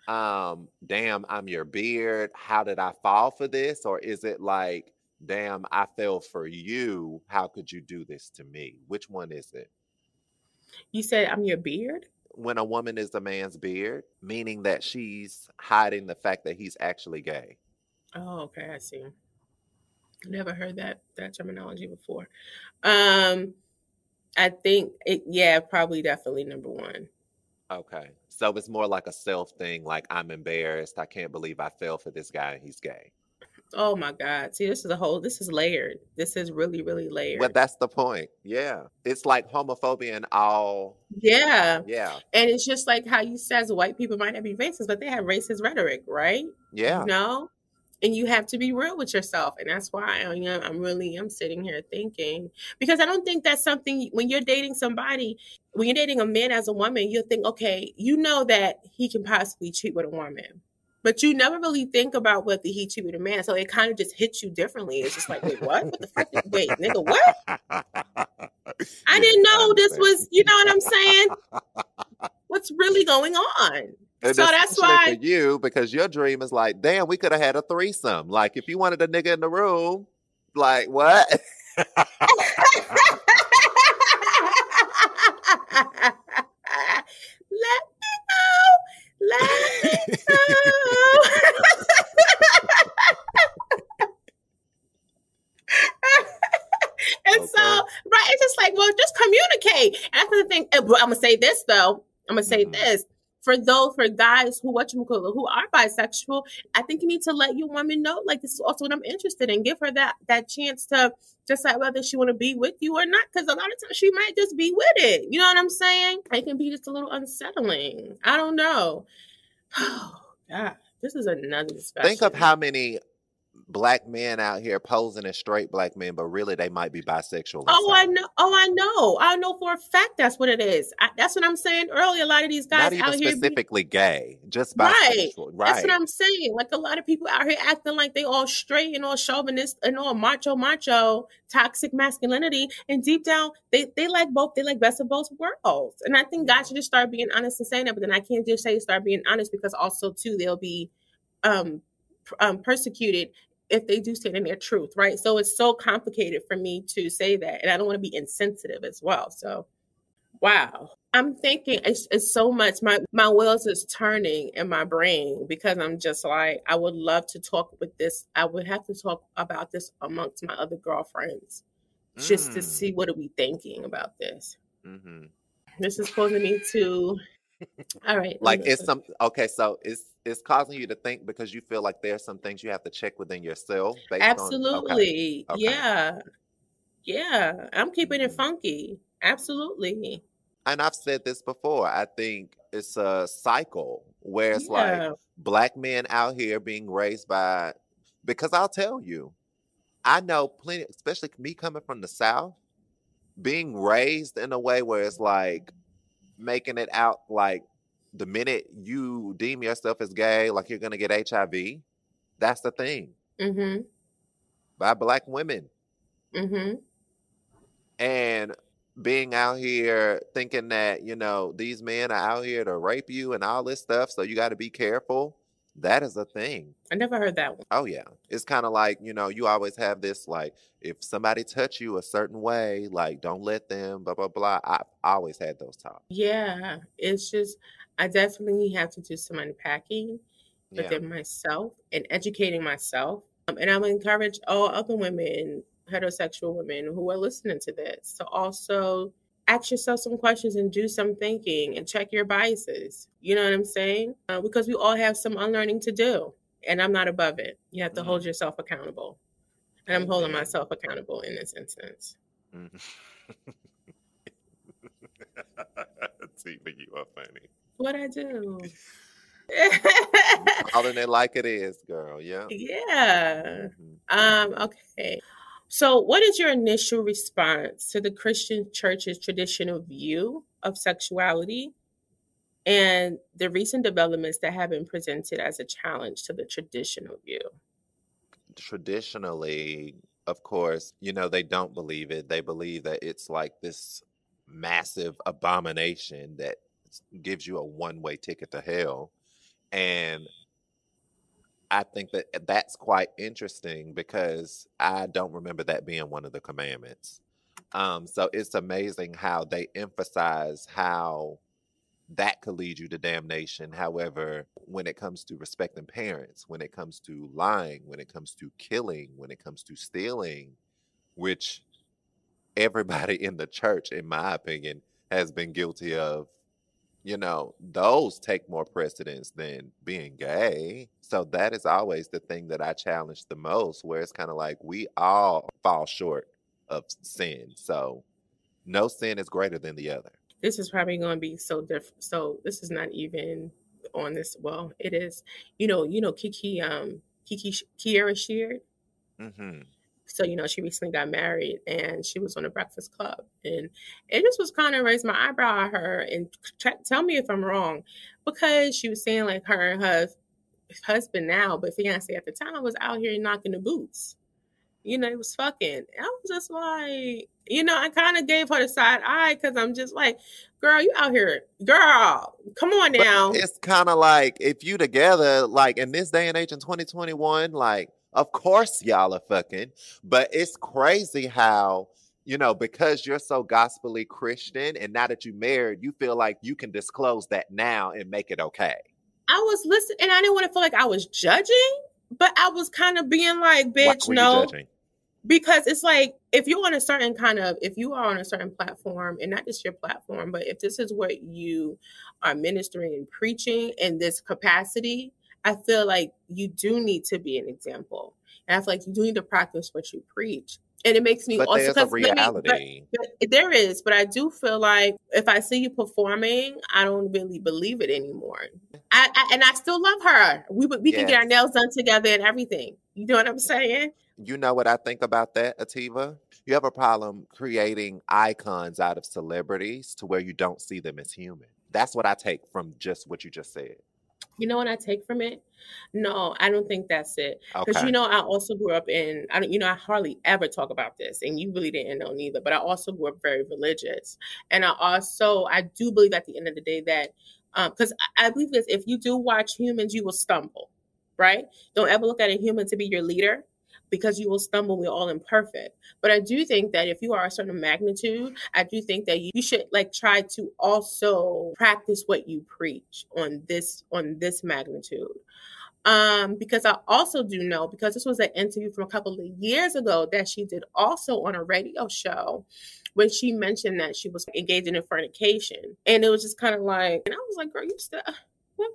um, damn, I'm your beard. How did I fall for this? Or is it like, damn, I fell for you. How could you do this to me? Which one is it?
You said I'm your beard.
When a woman is a man's beard, meaning that she's hiding the fact that he's actually gay.
Oh, okay, I see. Never heard that that terminology before. Um, I think it. Yeah, probably, definitely number one.
Okay. So it's more like a self thing, like I'm embarrassed. I can't believe I fell for this guy and he's gay.
Oh my God! See, this is a whole. This is layered. This is really, really layered.
But that's the point. Yeah. It's like homophobia and all.
Yeah,
Yeah.
and it's just like how you says white people might not be racist, but they have racist rhetoric, right?
Yeah.
You know, and you have to be real with yourself, and that's why I, you know, I'm really I'm sitting here thinking because I don't think that's something when you're dating somebody, when you're dating a man as a woman, you'll think, okay, you know that he can possibly cheat with a woman. But you never really think about whether he cheat with a man, so it kind of just hits you differently. It's just like, wait, what? What the fuck? Wait, nigga, what? I didn't know this was, you know what I'm saying? What's really going on?
And
So that's why
for you, because your dream is like, damn, we could have had a threesome. Like, if you wanted a nigga in the room, like, what?
Let. Let me know. and so, right, it's just like, well, just communicate. And that's the thing. I'm gonna say this though. I'm gonna say
Mhm.
this. For those for guys who watch who are bisexual, I think you need to let your woman know, like this is also what I'm interested in. Give her that that chance to decide whether she want to be with you or not. Because a lot of times she might just be with it. You know what I'm saying? It can be just a little unsettling. I don't know. Oh God, this is another discussion.
Think of how many black men out here posing as straight black men, but really they might be bisexual.
Oh, I know. Oh, I know. I know for a fact that's what it is. I, that's what I'm saying earlier. A lot of these guys out here, be,
specifically gay, just bisexual.
right?
bisexual.
That's what I'm saying. Like a lot of people out here acting like they all straight and all chauvinist and all macho, macho, toxic masculinity, and deep down they they like both. They like best of both worlds. And I think guys should just start being honest and saying that. But then I can't just say start being honest because also too they'll be um, um persecuted if they do stand in their truth, right? So it's so complicated for me to say that, and I don't want to be insensitive as well. So, wow, I'm thinking it's, it's so much. My my wheels is turning in my brain because I'm just like I would love to talk with this. I would have to talk about this amongst my other girlfriends just to
Mm.
see what are we thinking about this.
Mm-hmm.
This is causing me to. All right,
Like it's some okay, so it's it's causing you to think because you feel like there's some things you have to check within yourself based on okay.
Absolutely.
Okay.
Yeah. Yeah. I'm keeping it
Mhm.
funky. Absolutely.
And I've said this before. I think it's a cycle where it's like black men out here being raised by because I'll tell you, I know plenty, especially me coming from the South, being raised in a way where it's like making it out like the minute you deem yourself as gay, like you're gonna get HIV. That's the thing
Mm-hmm.
by black women.
Mm-hmm.
and being out here thinking that you know these men are out here to rape you and all this stuff so you got to be careful that is a thing
I never heard that one.
oh yeah it's kind of like you know you always have this like if somebody touch you a certain way like don't let them blah blah blah i I always had those talks
Yeah. It's just I definitely have to do some unpacking
yeah
within myself and educating myself. Um, and I'm encourage all other women, heterosexual women who are listening to this, to also ask yourself some questions and do some thinking and check your biases. You know what I'm saying? Uh, because we all have some unlearning to do, and I'm not above it. You have to hold yourself accountable, and I'm holding myself accountable in this instance.
Mhm. Tiva, you are funny.
What I do?
Calling it like it is, girl. Yeah.
yeah.
Mhm.
Um, okay. So, what is your initial response to the Christian church's traditional view of sexuality and the recent developments that have been presented as a challenge to the traditional view?
Traditionally, of course, you know, they don't believe it. They believe that it's like this massive abomination that gives you a one way ticket to hell. And I think that that's quite interesting because I don't remember that being one of the commandments. Um, so it's amazing how they emphasize how that could lead you to damnation. However, when it comes to respecting parents, when it comes to lying, when it comes to killing, when it comes to stealing, which everybody in the church, in my opinion, has been guilty of, you know, those take more precedence than being gay. So that is always the thing that I challenge the most, where it's kind of like we all fall short of sin. So no sin is greater than the other.
This is probably going to be so different. So, this is not even on this. Well, it is. You know, you know, Kiki, um, Kiki, Kierra Sheard.
hmm
So, you know, she recently got married and she was on the Breakfast Club. And it just was kind of raised my eyebrow at her and tell me if I'm wrong because she was saying like her and her husband now, but fiance at the time was out here knocking the boots. You know, it was fucking. I was just like, you know, I kind of gave her the side eye because I'm just like, girl, you out here, girl, come on
But
now.
it's kind of like if you together, like in this day and age in 2021, like of course y'all are fucking, but it's crazy how you know because you're so gospelly Christian, and now that you married, you feel like you can disclose that now and make it okay.
I was listening and I didn't want to feel like I was judging, but I was kind of being like, bitch, no. because it's like if you're on a certain kind of if you are on a certain platform and not just your platform but if this is what you are ministering and preaching in this capacity i feel like you do need to be an example and i feel like you do need to practice what you preach and it makes me
But
also
there's a
let me- but-
reality.
but there is, but I do feel like if I see you performing, I don't really believe it anymore. I, I and I still love her. We we can get our nails done together and everything. You know what I'm saying?
You know what I think about that, Ahtivah? You have a problem creating icons out of celebrities to where you don't see them as human. That's what I take from just what you just said.
You know what I take from it? No, I don't think that's it. Because
Okay.
you know, I also grew up in I don't you know, I hardly ever talk about this, and you really didn't know neither, but I also grew up very religious. And I also I do believe at the end of the day that um because I, I believe this if you do watch humans, you will stumble, right? Don't ever look at a human to be your leader because you will stumble. We're all imperfect. But I do think that if you are a certain magnitude, I do think that you should like try to also practice what you preach on this on this magnitude. Um, because I also do know because this was an interview from a couple of years ago that she did also on a radio show when she mentioned that she was engaging in fornication. And it was just kind of like, and I was like, girl, you still what?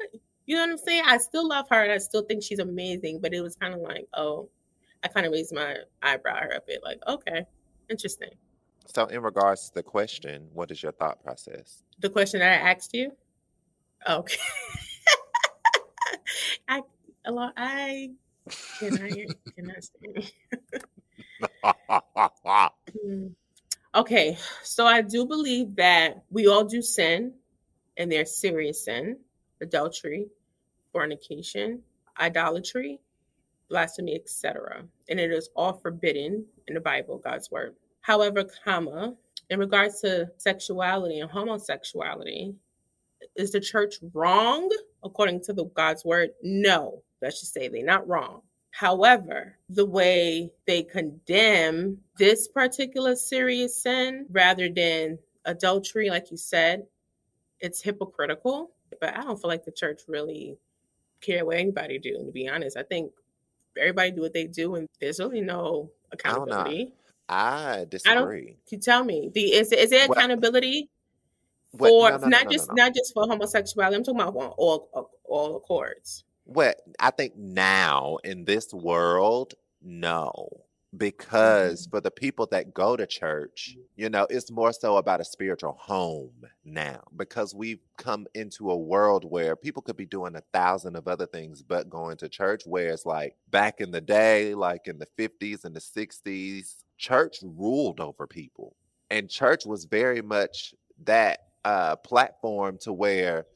You know what I'm saying? I still love her and I still think she's amazing, but it was kind of like, oh, I kind of raised my eyebrow a bit, like, okay, interesting.
So, in regards to the question, what is your thought process?
The question that I asked you, okay, I a lot I can I can I say. Hmm. Okay, so I do believe that we all do sin, and there's serious sin, adultery, fornication, idolatry, blasphemy, etc. And it is all forbidden in the Bible, God's word. However, comma, in regards to sexuality and homosexuality, is the church wrong according to the God's word? No. Let's just say they're not wrong. However, the way they condemn this particular serious sin rather than adultery, like you said, it's hypocritical. But I don't feel like the church really care what anybody do, to be honest. I think everybody do what they do and there's really no accountability.
I don't know.
accountability.
I disagree.
You tell me. The is is there accountability
What-
for
no, no, no,
not
no,
just
no, no.
not just for homosexuality? I'm talking about all all, all accords.
Well, I think now in this world, no. Because for the people that go to church, you know, it's more so about a spiritual home now. Because we've come into a world where people could be doing a thousand of other things but going to church. Whereas, like back in the day, like in the 50s and the 60s, church ruled over people. And church was very much that uh, platform to where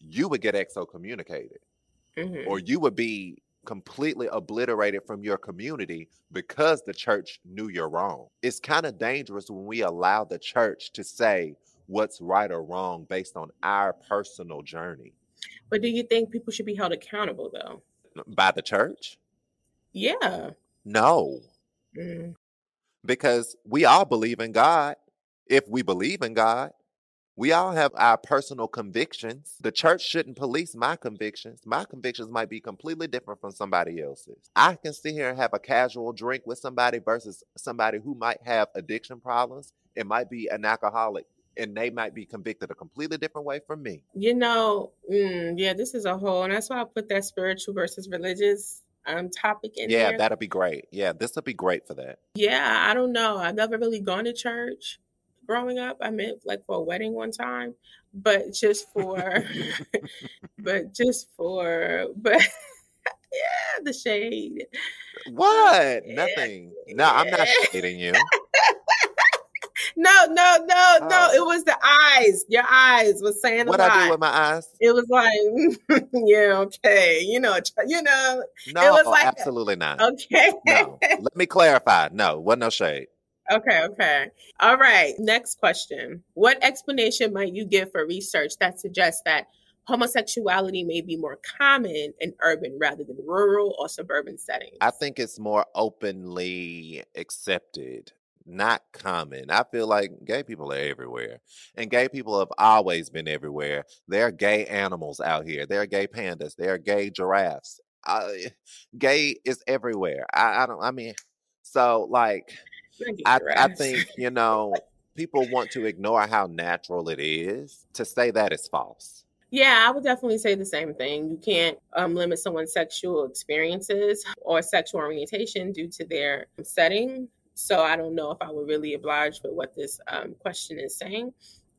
you would get excommunicated
Mhm.
or you would be completely obliterated from your community because the church knew you're wrong. It's kind of dangerous when we allow the church to say what's right or wrong based on our personal journey.
But do you think people should be held accountable though?
By the church?
Yeah.
No,
Mm.
because we all believe in God. If we believe in God, we all have our personal convictions. The church shouldn't police my convictions. My convictions might be completely different from somebody else's. I can sit here and have a casual drink with somebody versus somebody who might have addiction problems. It might be an alcoholic and they might be convicted a completely different way from me.
You know, mm, yeah, this is a whole, and that's why I put that spiritual versus religious um topic in
yeah,
there.
that'll be great. Yeah, this will be great for that.
Yeah, I don't know. I've never really gone to church growing up. I meant like for a wedding one time, but just for, but just for, but yeah, the shade.
What?
Yeah,
Nothing. No, I'm not shading you.
No, no, no, no.
Oh.
It was the eyes. Your eyes was saying
What I do with my eyes?
it was like, yeah, okay, you know, you know,
No,
was like-
absolutely not.
okay.
No. Let me clarify. No, wasn't no shade.
Okay, okay. All right. Next question. What explanation might you give for research that suggests that homosexuality may be more common in urban rather than rural or suburban settings?
I think it's more openly accepted, not common. I feel like gay people are everywhere, and gay people have always been everywhere. There are gay animals out here. There are gay pandas. There are gay giraffes. Uh, gay is everywhere. I, I don't. I mean, so like. I, I think, you know, people want to ignore how natural it is. To say that is false.
Yeah, I would definitely say the same thing. You can't um, limit someone's sexual experiences or sexual orientation due to their setting. So I don't know if I would really oblige with what this um, question is saying.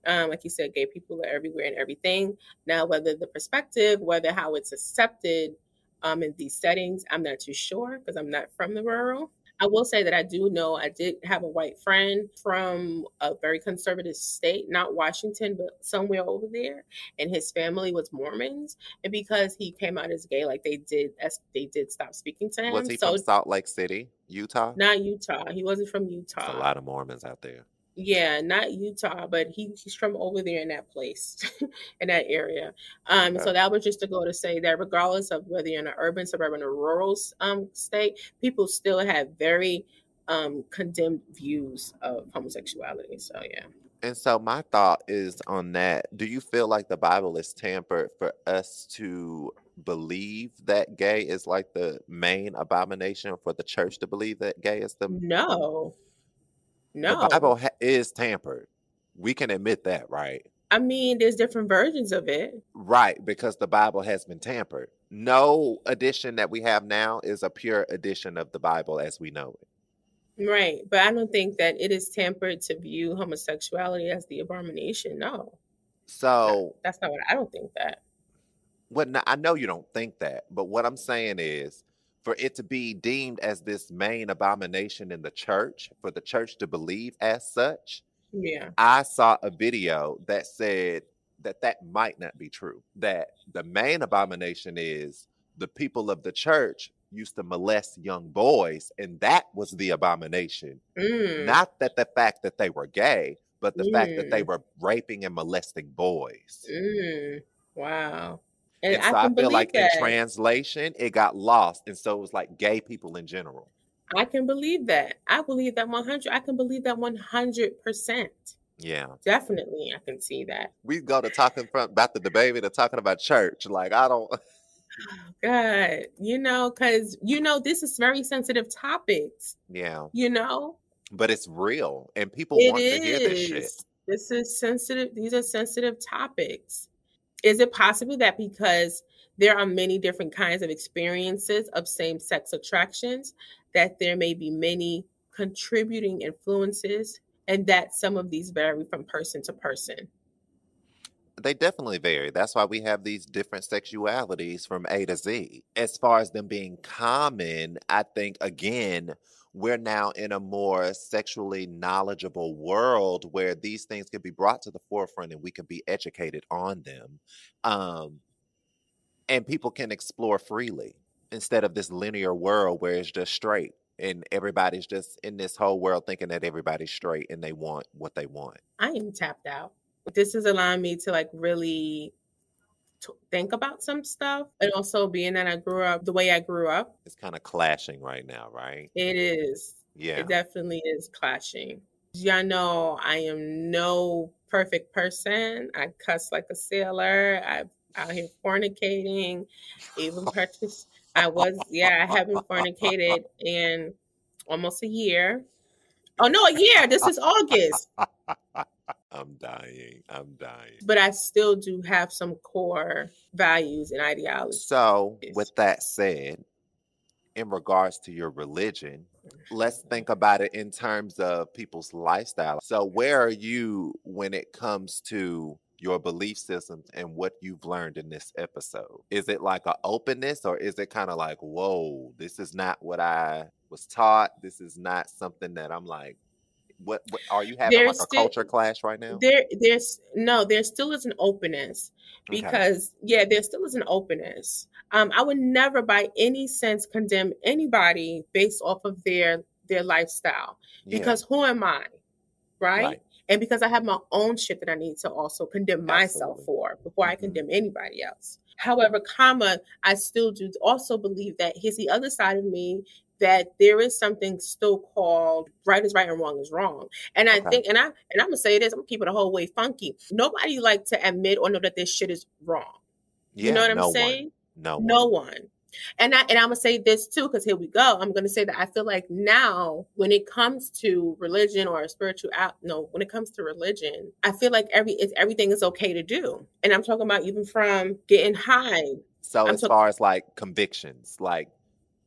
Um, like you said, gay people are everywhere and everything. Now, whether the perspective, whether how it's accepted um, in these settings, I'm not too sure because I'm not from the rural. I will say that I do know I did have a white friend from a very conservative state, not Washington, but somewhere over there and his family was Mormons, and because he came out as gay, like they did, as they did stop speaking to him.
Was he
so
from Salt Lake City, Utah?
not Utah. He wasn't from
There's
Utah.
a lot of Mormons out there.
Yeah, not Utah, but he, he's from over there in that place, in that area. Um,
Okay.
so that was just to go to say that regardless of whether you're in an urban, suburban, or rural um state, people still have very um condemned views of homosexuality. So yeah.
And so my thought is on that. Do you feel like the Bible is tampered for us to believe that gay is like the main abomination for the church to believe that gay is the
No.
The
No.
Bible ha- is tampered. We can admit that, right?
I mean, there's different versions of it.
Right, because the Bible has been tampered. No edition that we have now is a pure edition of the Bible as we know it.
Right. But I don't think that it is tampered to view homosexuality as the abomination. No.
So,
That's not what I don't think that.
what no, I know you don't think that, but what I'm saying is for it to be deemed as this main abomination in the church, for the church to believe as such,
Yeah.
I saw a video that said that that might not be true. That the main abomination is the people of the church used to molest young boys, and that was the abomination.
Mm.
Not that the fact that they were gay, but the fact that they
Mm.
were raping and molesting boys.
Mm. Wow. And,
And,
I
so
can
I, feel like
that.
in translation, it got lost. And so it was like gay people in general.
I can believe that. I believe that 100. I can believe that 100%.
Yeah.
Definitely. I can see that.
We go to talking from about DaBaby to talking about church. Like, I don't.
Oh, God, you know, because, you know, this is very sensitive topics,
Yeah.
you know?
but it's real and people
It
want to hear this shit.
This is sensitive. These are sensitive topics. Is it possible that because there are many different kinds of experiences of same sex attractions, that there may be many contributing influences and that some of these vary from person to person?
They definitely vary. That's why we have these different sexualities from A to Z. As far as them being common, I think again, we're now in a more sexually knowledgeable world where these things can be brought to the forefront and we can be educated on them. Um, and people can explore freely instead of this linear world where it's just straight and everybody's just in this whole world thinking that everybody's straight and they want what they want.
I am tapped out. This is allowing me to like really to think about some stuff. And also being that I grew up the way I grew up,
It's kind of clashing right now, right?
it is.
Yeah.
It definitely is clashing. Y'all know I am no perfect person. I cuss like a sailor. I'm out here fornicating, even purchase. I was, yeah, I haven't fornicated in almost a year. Oh no, a year. This is August.
I'm dying. I'm dying.
But I still do have some core values and ideologies.
So, with that said, in regards to your religion, let's think about it in terms of people's lifestyle. So, where are you when it comes to your belief systems and what you've learned in this episode? Is it like an openness or is it kind of like, whoa, this is not what I was taught? This is not something that I'm like, what, what are you having
There's
like a
still-
culture clash right now?
There, there's no, there still is an openness
Okay.
because yeah, there still is an openness. Um, I would never, by any sense, condemn anybody based off of their their lifestyle
Yeah,
because who am I, right?
Right.
And because I have my own shit that I need to also condemn myself for before I
Mhm.
condemn anybody else. However, comma, I still do also believe that here's the other side of me that there is something still called right is right and wrong is wrong. And I
Okay.
think, and I and I'm gonna say this, I'm gonna keep it a whole way funky. Nobody like to admit or know that this shit is wrong.
yeah,
you know what I'm
no one.
saying?
No, one.
No one. And I and I'm gonna say this too, because here we go. I'm gonna say that I feel like now, when it comes to religion or spiritual out, no, when it comes to religion, I feel like every it's everything is okay to do. And I'm talking about even from getting high.
So
I'm
as
talk-
far as like convictions, like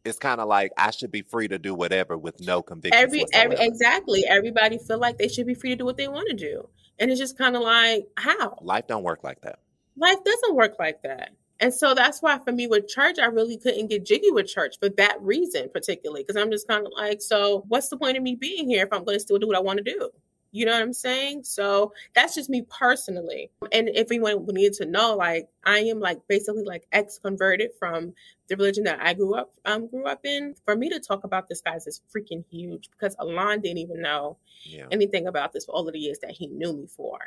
it's kind of like I should be free to do whatever with no conviction.
Every every exactly. Everybody feel like they should be free to do what they want to do. And it's just kind of like, how?
Life don't work like that.
life doesn't work like that. And so that's why for me with church, I really couldn't get jiggy with church for that reason, particularly, because I'm just kind of like, so what's the point of me being here if I'm going to still do what I want to do? You know what I'm saying? So that's just me personally. And if anyone would need to know, like I am like basically like ex converted from the religion that I grew up um grew up in. For me to talk about this guys is freaking huge because Alain didn't even know
Yeah.
anything about this for all of the years that he knew me for.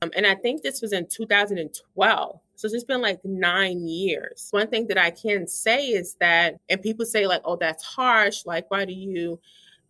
Um, and I think this was in 2012. So it's been like nine years. One thing that I can say is that, and people say like, oh, that's harsh. Like, why do you,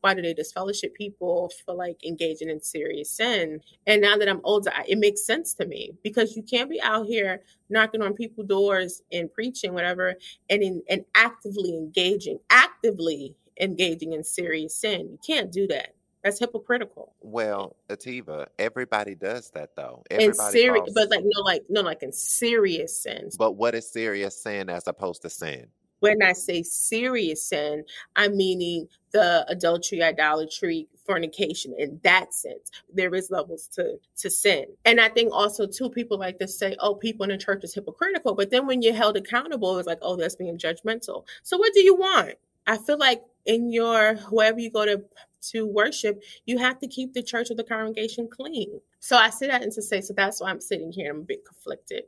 why do they disfellowship people for like engaging in serious sin? And now that I'm older, I- it makes sense to me because you can't be out here knocking on people's doors and preaching whatever and in, and actively engaging, actively engaging in serious sin. You can't do that. That's hypocritical.
Well, Ahtivah, everybody does that though.
And
Everybody
serious, but like no, like no, like in serious sins.
But what is serious sin as opposed to sin?
When I say serious sin, I'm meaning the adultery, idolatry, fornication. In that sense, there is levels to to sin. And I think also too, people like to say, "Oh, people in the church is hypocritical," but then when you're held accountable, it's like, "Oh, that's being judgmental." So what do you want? I feel like in your whoever you go to to worship, you have to keep the church or the congregation clean. So I say that and to say, so that's why I'm sitting here. I'm a bit conflicted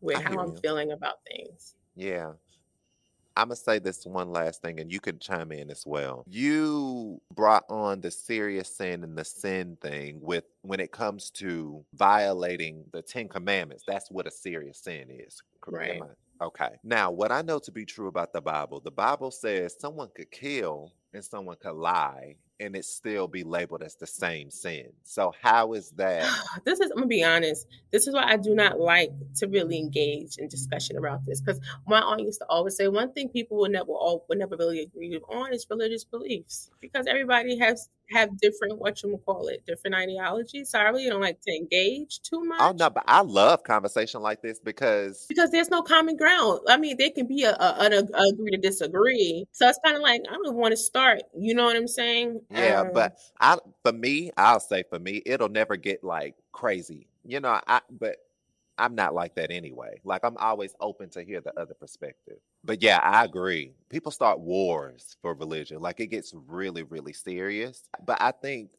with how I'm
you.
feeling about things.
Yeah. I'm gonna say this one last thing, and you can chime in as well. You brought on the serious sin and the sin thing with when it comes to violating the Ten Commandments. That's what a serious sin is. cor- am
Right.
Okay. Now, what I know to be true about the Bible, the Bible says someone could kill and someone could lie, and it still be labeled as the same sin. So how is that?
this is I'm gonna be honest. This is why I do not like to really engage in discussion about this because my aunt used to always say one thing people will never all will never really agree on is religious beliefs because everybody has have different what you call it, different ideologies. So I really don't like to engage too much.
Oh no, but I love conversation like this because
because there's no common ground. I mean, there can be a, a, an agree to disagree. So it's kind of like I don't want to start. You know what I'm saying?
yeah,
Um,
but I for me, I'll say for me, it'll never get like crazy. You know, I but I'm not like that anyway. Like I'm always open to hear the other perspective. But yeah, I agree. People start wars for religion. Like it gets really, really serious. But I think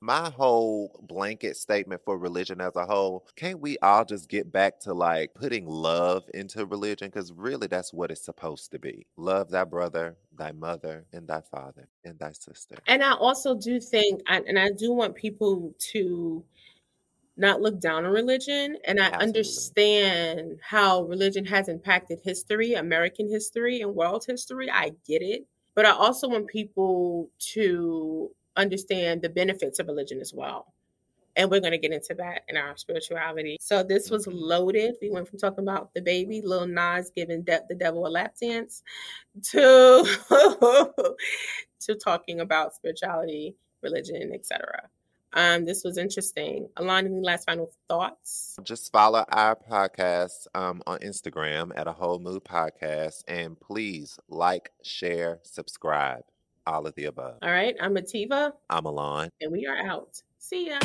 my whole blanket statement for religion as a whole, can't we all just get back to like putting love into religion? Because really that's what it's supposed to be. Love thy brother, thy mother, and thy father, and thy sister.
And I also do think, and I do want people to not look down on religion. And I
Absolutely.
understand how religion has impacted history, American history, and world history. I get it. But I also want people to understand the benefits of religion as well. And we're going to get into that in our spirituality. So this was mm-hmm. loaded. We went from talking about DaBaby, Lil Nas giving de- the devil a lap dance, to to talking about spirituality, religion, etc. Um, this was interesting. Alain, any last final thoughts?
Just follow our podcast um, on Instagram at a whole mood podcast. And please like, share, subscribe. All of the above.
All right, I'm Ahtivah,
I'm Alain.
and we are out. See ya.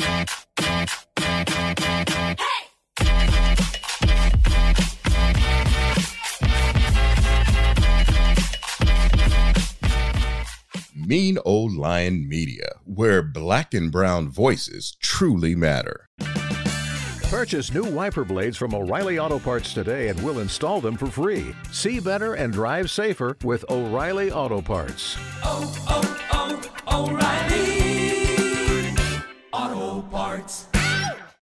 Mean Old Lion Media, where black and brown voices truly matter.
Purchase new wiper blades from O'Reilly Auto Parts today and we'll install them for free. See better and drive safer with O'Reilly Auto Parts.
oh, oh, oh O'Reilly. Auto Parts.